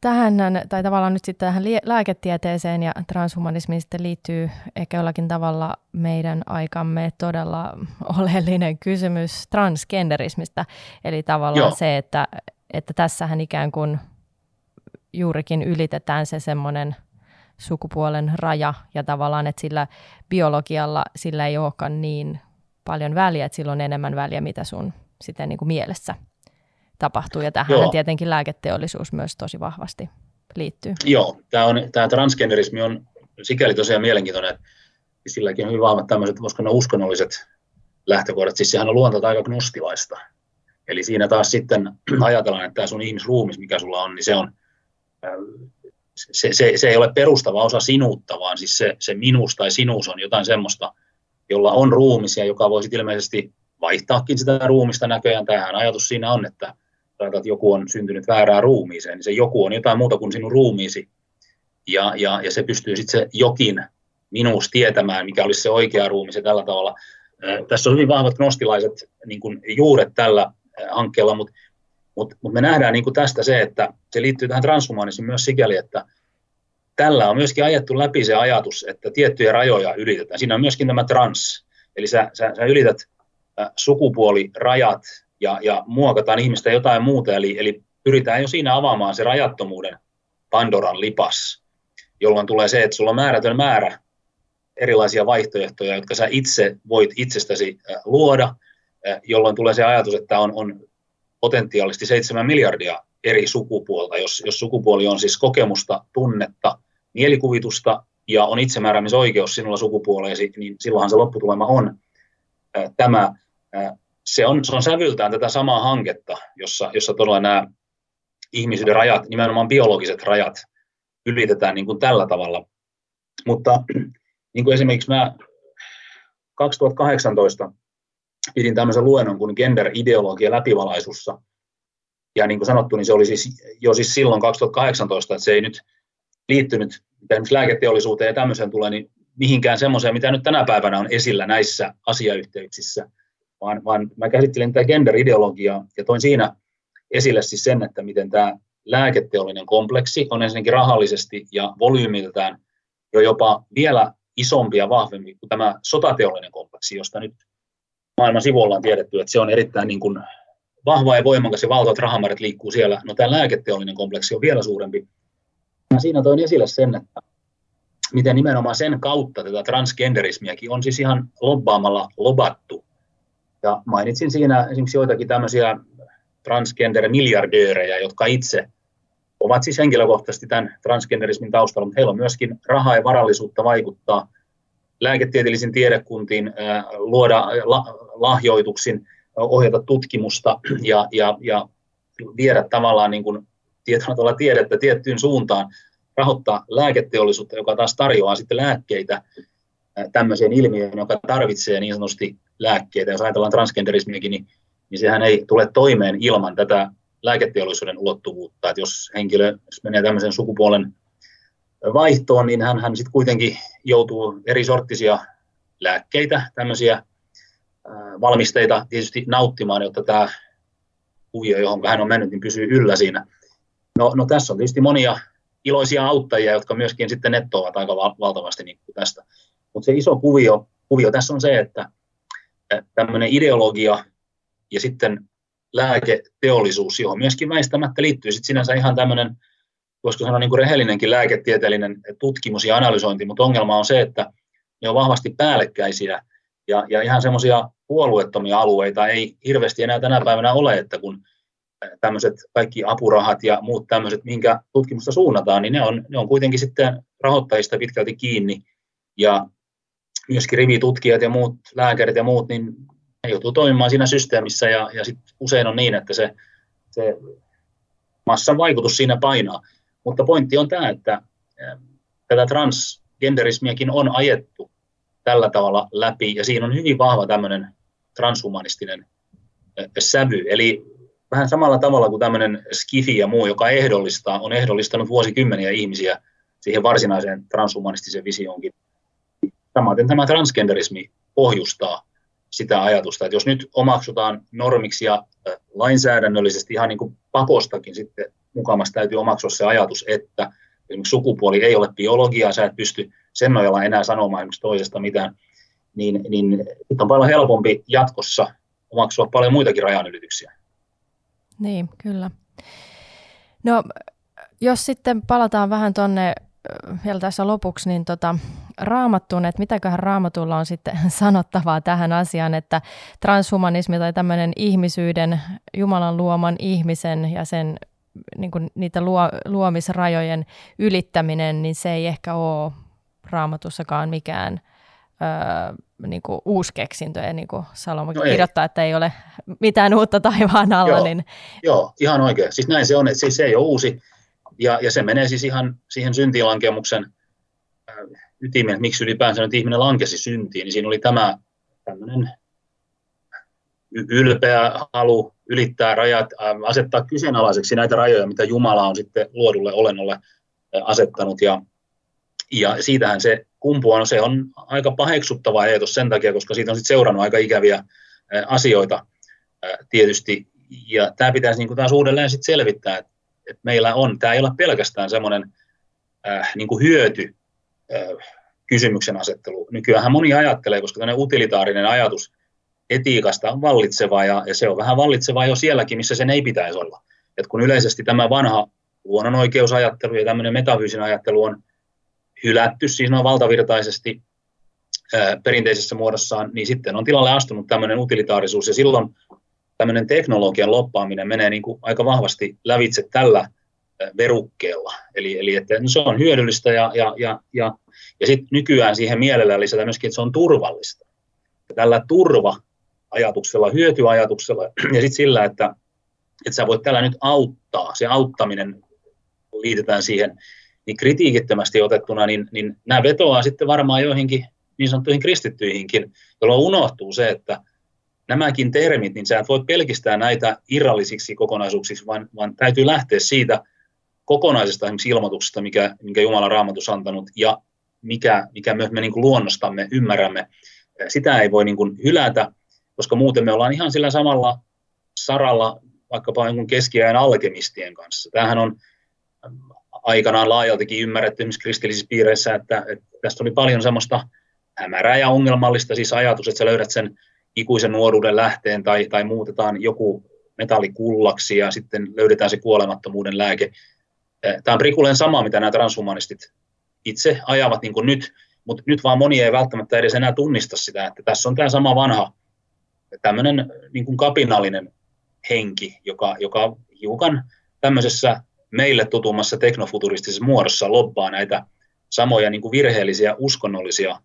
tähän, tai tavallaan nyt sitten tähän lääketieteeseen ja transhumanismiin sitten liittyy ehkä jollakin tavalla meidän aikamme todella oleellinen kysymys transgenderismistä. Eli tavallaan Joo. se, että, että tässähän ikään kuin juurikin ylitetään se semmoinen sukupuolen raja ja tavallaan, että sillä biologialla sillä ei olekaan niin paljon väliä, että sillä on enemmän väliä, mitä sun sitten niin kuin mielessä tapahtuu. Ja tähän tietenkin lääketeollisuus myös tosi vahvasti liittyy. Joo, tämä, on, tämä transgenderismi on sikäli tosiaan mielenkiintoinen, että silläkin on hyvin vahvat tämmöiset, voisiko ne uskonnolliset lähtökohdat, siis sehän on luonta aika gnostilaista. Eli siinä taas sitten ajatellaan, että tämä sun ihmisruumis, mikä sulla on, niin se on, se, se, se ei ole perustava osa sinuutta, vaan siis se, se minus tai sinus on jotain semmoista, jolla on ruumis ja joka voisi ilmeisesti vaihtaakin sitä ruumista näköjään. Tämähän ajatus siinä on, että että joku on syntynyt väärään ruumiiseen, niin se joku on jotain muuta kuin sinun ruumiisi. Ja, ja, ja se pystyy sitten se jokin minuus tietämään, mikä olisi se oikea ruumi ja tällä tavalla. Tässä on hyvin vahvat nostilaiset niin kuin juuret tällä hankkeella, mutta mut, mut me nähdään niin kuin tästä se, että se liittyy tähän transhumanismiin myös sikäli, että tällä on myöskin ajettu läpi se ajatus, että tiettyjä rajoja ylitetään. Siinä on myöskin tämä trans, eli sä, sä, sä ylität sukupuolirajat ja, ja muokataan ihmistä jotain muuta, eli, eli pyritään jo siinä avaamaan se rajattomuuden Pandoran lipas, jolloin tulee se, että sulla on määrätön määrä erilaisia vaihtoehtoja, jotka sä itse voit itsestäsi luoda, jolloin tulee se ajatus, että on, on potentiaalisesti 7 miljardia eri sukupuolta, jos, jos sukupuoli on siis kokemusta, tunnetta, mielikuvitusta ja on itsemääräämisoikeus sinulla sukupuoleesi, niin silloinhan se lopputulema on tämä se on, se on sävyltään tätä samaa hanketta, jossa, jossa todella nämä ihmisyyden rajat, nimenomaan biologiset rajat, ylitetään niin kuin tällä tavalla. Mutta niin kuin esimerkiksi mä 2018 pidin tämmöisen luennon kuin gender-ideologia läpivalaisussa. Ja niin kuin sanottu, niin se oli siis jo siis silloin 2018, että se ei nyt liittynyt, mitä lääketeollisuuteen ja tämmöiseen tulee, niin mihinkään semmoiseen, mitä nyt tänä päivänä on esillä näissä asiayhteyksissä – vaan, vaan mä käsittelin tätä gender-ideologiaa ja toin siinä esille siis sen, että miten tämä lääketeollinen kompleksi on ensinnäkin rahallisesti ja volyymiltään jo jopa vielä isompi ja vahvempi kuin tämä sotateollinen kompleksi, josta nyt maailman sivulla on tiedetty, että se on erittäin niin kuin vahva ja voimakas ja valtavat rahamäärät liikkuu siellä. No tämä lääketeollinen kompleksi on vielä suurempi. Mä siinä toin esille sen, että miten nimenomaan sen kautta tätä transgenderismiäkin on siis ihan lobbaamalla lobattu. Ja mainitsin siinä esimerkiksi joitakin tämmöisiä transgender-miljardöörejä, jotka itse ovat siis henkilökohtaisesti tämän transgenderismin taustalla, mutta heillä on myöskin rahaa ja varallisuutta vaikuttaa lääketieteellisiin tiedekuntiin, luoda lahjoituksin, ohjata tutkimusta ja, ja, ja viedä tavallaan niin kuin tietyllä tiedettä tiettyyn suuntaan, rahoittaa lääketeollisuutta, joka taas tarjoaa sitten lääkkeitä tämmöiseen ilmiöön, joka tarvitsee niin sanotusti lääkkeitä. Jos ajatellaan transgenderismiäkin, niin, niin sehän ei tule toimeen ilman tätä lääketeollisuuden ulottuvuutta. Että jos henkilö jos menee tämmöisen sukupuolen vaihtoon, niin hän, hän sitten kuitenkin joutuu eri sorttisia lääkkeitä, tämmöisiä valmisteita tietysti nauttimaan, jotta tämä kuvio, johon hän on mennyt, niin pysyy yllä siinä. No, no tässä on tietysti monia iloisia auttajia, jotka myöskin sitten nettoavat aika valtavasti niin tästä. Mutta se iso kuvio, kuvio tässä on se, että tämmöinen ideologia ja sitten lääketeollisuus, johon myöskin väistämättä liittyy sitten sinänsä ihan tämmöinen, voisiko sanoa niin kuin rehellinenkin lääketieteellinen tutkimus ja analysointi, mutta ongelma on se, että ne on vahvasti päällekkäisiä ja, ja ihan semmoisia puolueettomia alueita ei hirveästi enää tänä päivänä ole, että kun tämmöiset kaikki apurahat ja muut tämmöiset, minkä tutkimusta suunnataan, niin ne on, ne on kuitenkin sitten rahoittajista pitkälti kiinni Ja myöskin rivitutkijat ja muut lääkärit ja muut, niin ne joutuu toimimaan siinä systeemissä ja, ja sit usein on niin, että se, se massan vaikutus siinä painaa. Mutta pointti on tämä, että tätä transgenderismiäkin on ajettu tällä tavalla läpi ja siinä on hyvin vahva tämmöinen transhumanistinen sävy. Eli vähän samalla tavalla kuin tämmöinen skifi ja muu, joka ehdollistaa, on ehdollistanut vuosikymmeniä ihmisiä siihen varsinaiseen transhumanistiseen visioonkin. Samaten tämä transgenderismi pohjustaa sitä ajatusta, että jos nyt omaksutaan normiksi ja lainsäädännöllisesti ihan niin kuin pakostakin sitten mukamassa täytyy omaksua se ajatus, että esimerkiksi sukupuoli ei ole biologiaa, sä et pysty sen nojalla enää sanomaan esimerkiksi toisesta mitään, niin, niin on paljon helpompi jatkossa omaksua paljon muitakin rajanylityksiä. Niin, kyllä. No, jos sitten palataan vähän tuonne vielä tässä lopuksi, niin tota, raamattuun, että mitäköhän raamatulla on sitten sanottavaa tähän asiaan, että transhumanismi tai tämmöinen ihmisyyden, Jumalan luoman ihmisen ja sen niin kuin niitä luo, luomisrajojen ylittäminen, niin se ei ehkä ole raamatussakaan mikään öö, niin kuin uusi keksintö. Ja niin kuin Salomo no kirjoittaa, ei. että ei ole mitään uutta taivaan alla. Joo, niin... Joo ihan oikein. Siis näin se on, että siis se ei ole uusi. Ja, ja se menee siis ihan siihen syntilankemuksen äh, ytimeen, että miksi ylipäänsä nyt ihminen lankesi syntiin, niin siinä oli tämä tämmöinen ylpeä halu ylittää rajat, asettaa kyseenalaiseksi näitä rajoja, mitä Jumala on sitten luodulle olennolle äh, asettanut. Ja, ja siitähän se kumpuaa, no se on aika paheksuttava eetos sen takia, koska siitä on sitten seurannut aika ikäviä asioita tietysti. Ja tämä pitäisi niin kuin taas uudelleen sitten selvittää, että, meillä on, tämä ei ole pelkästään semmoinen äh, niin kuin hyöty äh, kysymyksen asettelu. Nykyään moni ajattelee, koska tämmöinen utilitaarinen ajatus etiikasta on vallitseva ja, ja se on vähän vallitsevaa jo sielläkin, missä sen ei pitäisi olla. Et kun yleisesti tämä vanha luonnonoikeusajattelu ja tämmöinen metafyysinen ajattelu on hylätty, siis on valtavirtaisesti perinteisessä muodossaan, niin sitten on tilalle astunut tämmöinen utilitaarisuus ja silloin tämmöinen teknologian loppaaminen menee niin kuin aika vahvasti lävitse tällä verukkeella. Eli, eli että no se on hyödyllistä ja, ja, ja, ja, ja sitten nykyään siihen mielellä lisätään myöskin, että se on turvallista. Ja tällä turva-ajatuksella, hyötyajatuksella ja sitten sillä, että, että sä voit tällä nyt auttaa, se auttaminen liitetään siihen, niin kritiikittömästi otettuna, niin, niin nämä vetoaa sitten varmaan joihinkin niin sanottuihin kristittyihinkin, jolloin unohtuu se, että nämäkin termit, niin sä et voi pelkistää näitä irrallisiksi kokonaisuuksiksi, vaan, vaan täytyy lähteä siitä kokonaisesta ilmoituksesta, mikä, minkä Jumalan raamatus antanut, ja mikä, mikä me, me niin kuin luonnostamme ymmärrämme. Sitä ei voi niin kuin hylätä, koska muuten me ollaan ihan sillä samalla saralla vaikkapa niin keskiajan alkemistien kanssa. Tämähän on aikanaan laajaltikin ymmärretty esimerkiksi kristillisissä piireissä, että, että tästä oli paljon semmoista hämärää ja ongelmallista, siis ajatus, että sä löydät sen ikuisen nuoruuden lähteen tai, tai muutetaan joku metallikullaksi ja sitten löydetään se kuolemattomuuden lääke. Tämä on prikulleen sama, mitä nämä transhumanistit itse ajavat niin nyt, mutta nyt vaan moni ei välttämättä edes enää tunnista sitä, että tässä on tämä sama vanha tämmöinen niin kuin kapinallinen henki, joka, joka hiukan tämmöisessä meille tutummassa teknofuturistisessa muodossa lobbaa näitä samoja niin kuin virheellisiä uskonnollisia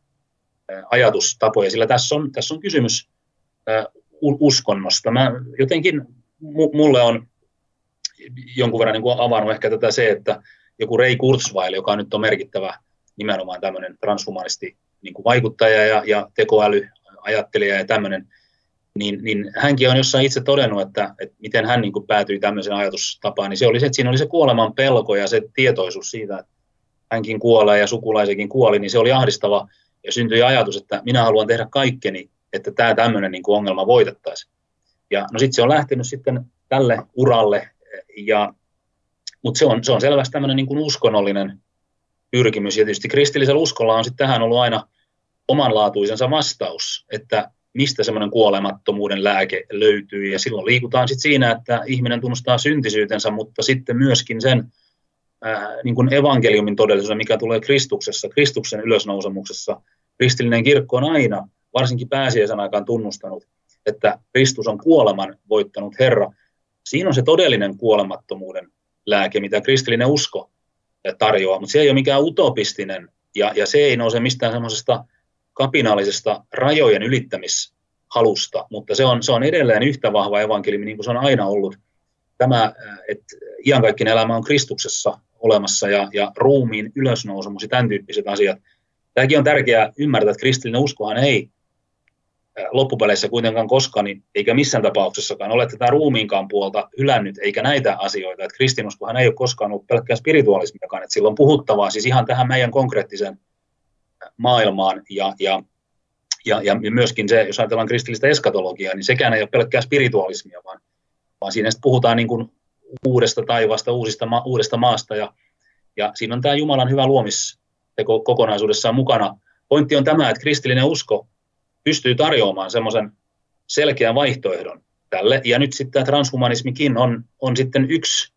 ajatustapoja, sillä tässä on, tässä on kysymys uskonnosta. Mä jotenkin mulle on jonkun verran niin kuin avannut ehkä tätä se, että joku Ray Kurzweil, joka nyt on merkittävä nimenomaan tämmöinen transhumanisti niin kuin vaikuttaja ja, ja tekoälyajattelija ja tämmöinen, niin, niin hänkin on jossain itse todennut, että, että miten hän niin kuin päätyi tämmöisen ajatustapaan, niin se oli se, että siinä oli se kuoleman pelko ja se tietoisuus siitä, että hänkin kuolee ja sukulaisekin kuoli, niin se oli ahdistava ja syntyi ajatus, että minä haluan tehdä kaikkeni, että tämä tämmöinen niin kuin ongelma voitettaisiin. Ja no sitten se on lähtenyt sitten tälle uralle, ja, mutta se on, se on selvästi tämmöinen niin kuin uskonnollinen pyrkimys, ja tietysti kristillisellä uskolla on sitten tähän ollut aina omanlaatuisensa vastaus, että mistä semmoinen kuolemattomuuden lääke löytyy, ja silloin liikutaan sitten siinä, että ihminen tunnustaa syntisyytensä, mutta sitten myöskin sen äh, niin kuin evankeliumin todellisuuden, mikä tulee Kristuksessa, Kristuksen ylösnousemuksessa. Kristillinen kirkko on aina varsinkin pääsiäisen aikaan tunnustanut, että Kristus on kuoleman voittanut Herra. Siinä on se todellinen kuolemattomuuden lääke, mitä kristillinen usko tarjoaa, mutta se ei ole mikään utopistinen Ja, ja se ei nouse mistään semmoisesta kapinaalisesta rajojen ylittämishalusta, mutta se on, se on edelleen yhtä vahva evankeliumi, niin kuin se on aina ollut. Tämä, että iankaikkinen elämä on Kristuksessa olemassa ja, ja ruumiin ylösnousemus ja tämän tyyppiset asiat. Tämäkin on tärkeää ymmärtää, että kristillinen uskohan ei loppupeleissä kuitenkaan koskaan, niin eikä missään tapauksessakaan ole tätä ruumiinkaan puolta hylännyt, eikä näitä asioita. Että kristinuskohan ei ole koskaan ollut pelkkää spirituaalismiakaan, että sillä on puhuttavaa siis ihan tähän meidän konkreettiseen maailmaan ja, ja, ja, ja myöskin se, jos ajatellaan kristillistä eskatologiaa, niin sekään ei ole pelkkää spiritualismia, vaan, vaan siinä puhutaan niin kuin uudesta taivaasta, uusista, uudesta maasta ja, ja siinä on tämä Jumalan hyvä luomisteko kokonaisuudessaan mukana. Pointti on tämä, että kristillinen usko pystyy tarjoamaan semmoisen selkeän vaihtoehdon tälle. Ja nyt sitten tämä transhumanismikin on, on sitten yksi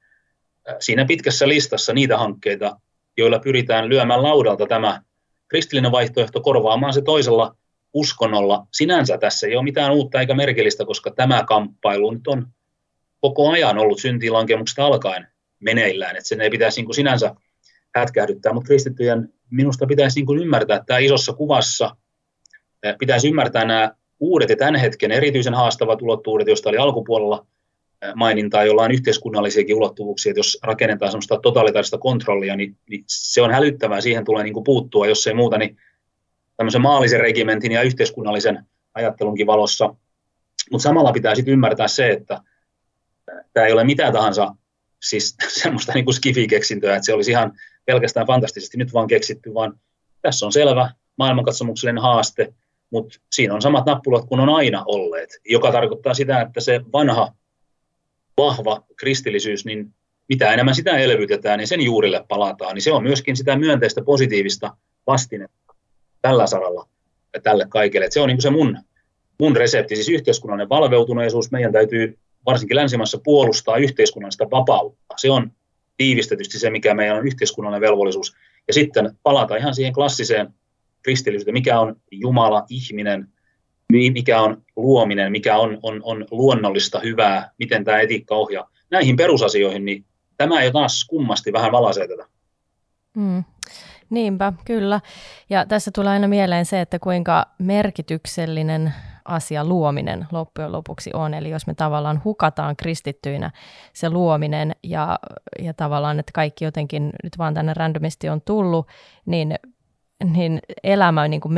äh, siinä pitkässä listassa niitä hankkeita, joilla pyritään lyömään laudalta tämä kristillinen vaihtoehto korvaamaan se toisella uskonnolla. Sinänsä tässä ei ole mitään uutta eikä merkillistä, koska tämä kamppailu nyt on koko ajan ollut syntilankemuksesta alkaen meneillään, että sen ei pitäisi niin kuin sinänsä hätkähdyttää, mutta kristittyjen minusta pitäisi niin kuin ymmärtää että tämä isossa kuvassa – pitäisi ymmärtää nämä uudet ja tämän hetken erityisen haastavat ulottuvuudet, joista oli alkupuolella mainintaa, jolla on yhteiskunnallisiakin ulottuvuuksia, että jos rakennetaan sellaista totalitaarista kontrollia, niin, niin se on hälyttävää, siihen tulee niin kuin puuttua, jos ei muuta, niin tämmöisen maallisen regimentin ja yhteiskunnallisen ajattelunkin valossa. Mutta samalla pitää sitten ymmärtää se, että tämä ei ole mitään tahansa siis semmoista niin kuin skifi-keksintöä, että se olisi ihan pelkästään fantastisesti nyt vaan keksitty, vaan tässä on selvä maailmankatsomuksellinen haaste, mutta siinä on samat nappulat kuin on aina olleet, joka tarkoittaa sitä, että se vanha, vahva kristillisyys, niin mitä enemmän sitä elvytetään, niin sen juurille palataan, niin se on myöskin sitä myönteistä, positiivista vastinetta tällä saralla ja tälle kaikelle. Et se on niin se mun, mun resepti, siis yhteiskunnallinen valveutuneisuus. Meidän täytyy varsinkin länsimaissa puolustaa yhteiskunnallista vapautta. Se on tiivistetysti se, mikä meidän on yhteiskunnallinen velvollisuus. Ja sitten palata ihan siihen klassiseen kristillisyyteen, mikä on Jumala, ihminen, mikä on luominen, mikä on, on, on luonnollista hyvää, miten tämä etiikka ohjaa. Näihin perusasioihin, niin tämä ei taas kummasti vähän valaisee tätä. Mm. Niinpä, kyllä. Ja tässä tulee aina mieleen se, että kuinka merkityksellinen asia luominen loppujen lopuksi on. Eli jos me tavallaan hukataan kristittyinä se luominen ja, ja tavallaan, että kaikki jotenkin nyt vaan tänne randomisti on tullut, niin niin elämä niin kuin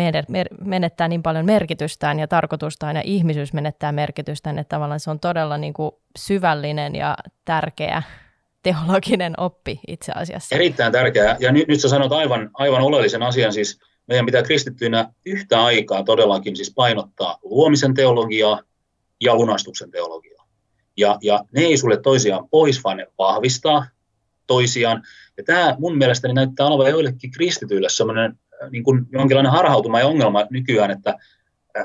menettää niin paljon merkitystään ja tarkoitustaan ja ihmisyys menettää merkitystään, että tavallaan se on todella niin kuin syvällinen ja tärkeä teologinen oppi itse asiassa. Erittäin tärkeää. Ja nyt, nyt sä sanot aivan, aivan oleellisen asian, siis meidän pitää kristittyinä yhtä aikaa todellakin siis painottaa luomisen teologiaa ja lunastuksen teologiaa. Ja, ja ne ei sulle toisiaan pois, vaan ne vahvistaa toisiaan. Ja tämä mun mielestäni näyttää olevan joillekin kristityille sellainen niin kuin jonkinlainen harhautuma ja ongelma nykyään, että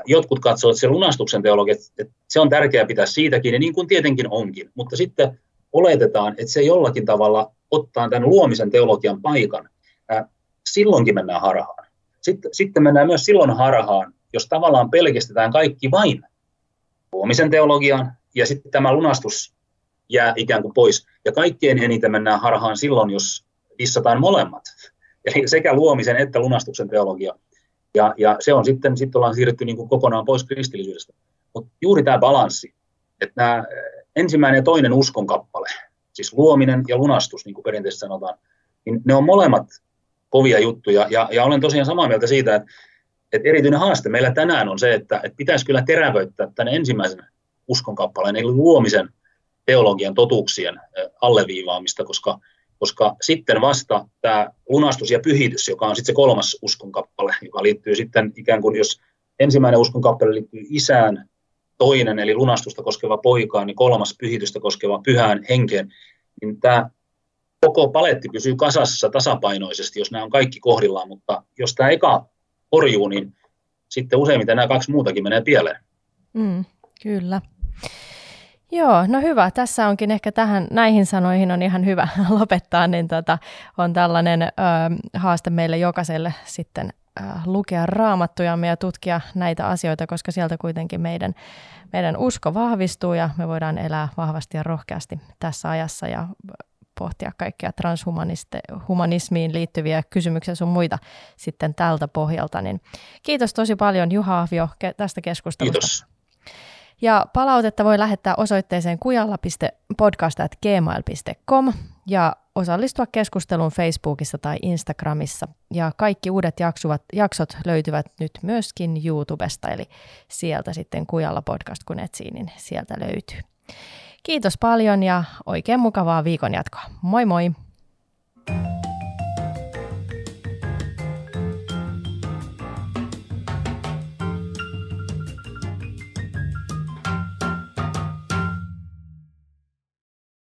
jotkut katsovat, että se lunastuksen teologia, että se on tärkeää pitää siitäkin, ja niin kuin tietenkin onkin, mutta sitten oletetaan, että se jollakin tavalla ottaa tämän luomisen teologian paikan. Silloinkin mennään harhaan. Sitten, sitten mennään myös silloin harhaan, jos tavallaan pelkistetään kaikki vain luomisen teologian, ja sitten tämä lunastus jää ikään kuin pois. Ja kaikkein eniten mennään harhaan silloin, jos dissataan molemmat. Eli sekä luomisen että lunastuksen teologia. Ja, ja se on sitten, sitten ollaan siirretty niin kuin kokonaan pois kristillisyydestä. Mutta juuri tämä balanssi, että nämä ensimmäinen ja toinen uskon kappale, siis luominen ja lunastus, niin kuin perinteisesti sanotaan, niin ne on molemmat kovia juttuja. Ja, ja olen tosiaan samaa mieltä siitä, että, että erityinen haaste meillä tänään on se, että, että pitäisi kyllä terävöittää tänne ensimmäisen uskon kappaleen, eli luomisen teologian totuuksien alleviivaamista, koska koska sitten vasta tämä lunastus ja pyhitys, joka on sitten se kolmas uskonkappale, joka liittyy sitten ikään kuin, jos ensimmäinen uskonkappale liittyy isään, toinen eli lunastusta koskeva poikaan, niin kolmas pyhitystä koskeva pyhään henkeen, niin tämä koko paletti pysyy kasassa tasapainoisesti, jos nämä on kaikki kohdillaan, mutta jos tämä eka horjuu, niin sitten useimmiten nämä kaksi muutakin menee pieleen. Mm, kyllä. Joo, no hyvä. Tässä onkin ehkä tähän, näihin sanoihin on ihan hyvä lopettaa, niin tota, on tällainen ö, haaste meille jokaiselle sitten ö, lukea raamattujamme ja tutkia näitä asioita, koska sieltä kuitenkin meidän, meidän usko vahvistuu ja me voidaan elää vahvasti ja rohkeasti tässä ajassa ja pohtia kaikkia transhumanismiin liittyviä kysymyksiä sun muita sitten tältä pohjalta. Niin kiitos tosi paljon Juha Ahvio tästä keskustelusta. Kiitos. Ja palautetta voi lähettää osoitteeseen kujalla.podcast.gmail.com ja osallistua keskusteluun Facebookissa tai Instagramissa. Ja kaikki uudet jaksuvat, jaksot löytyvät nyt myöskin YouTubesta, eli sieltä sitten Kujalla podcast kun etsii, niin sieltä löytyy. Kiitos paljon ja oikein mukavaa viikon jatkoa. Moi moi!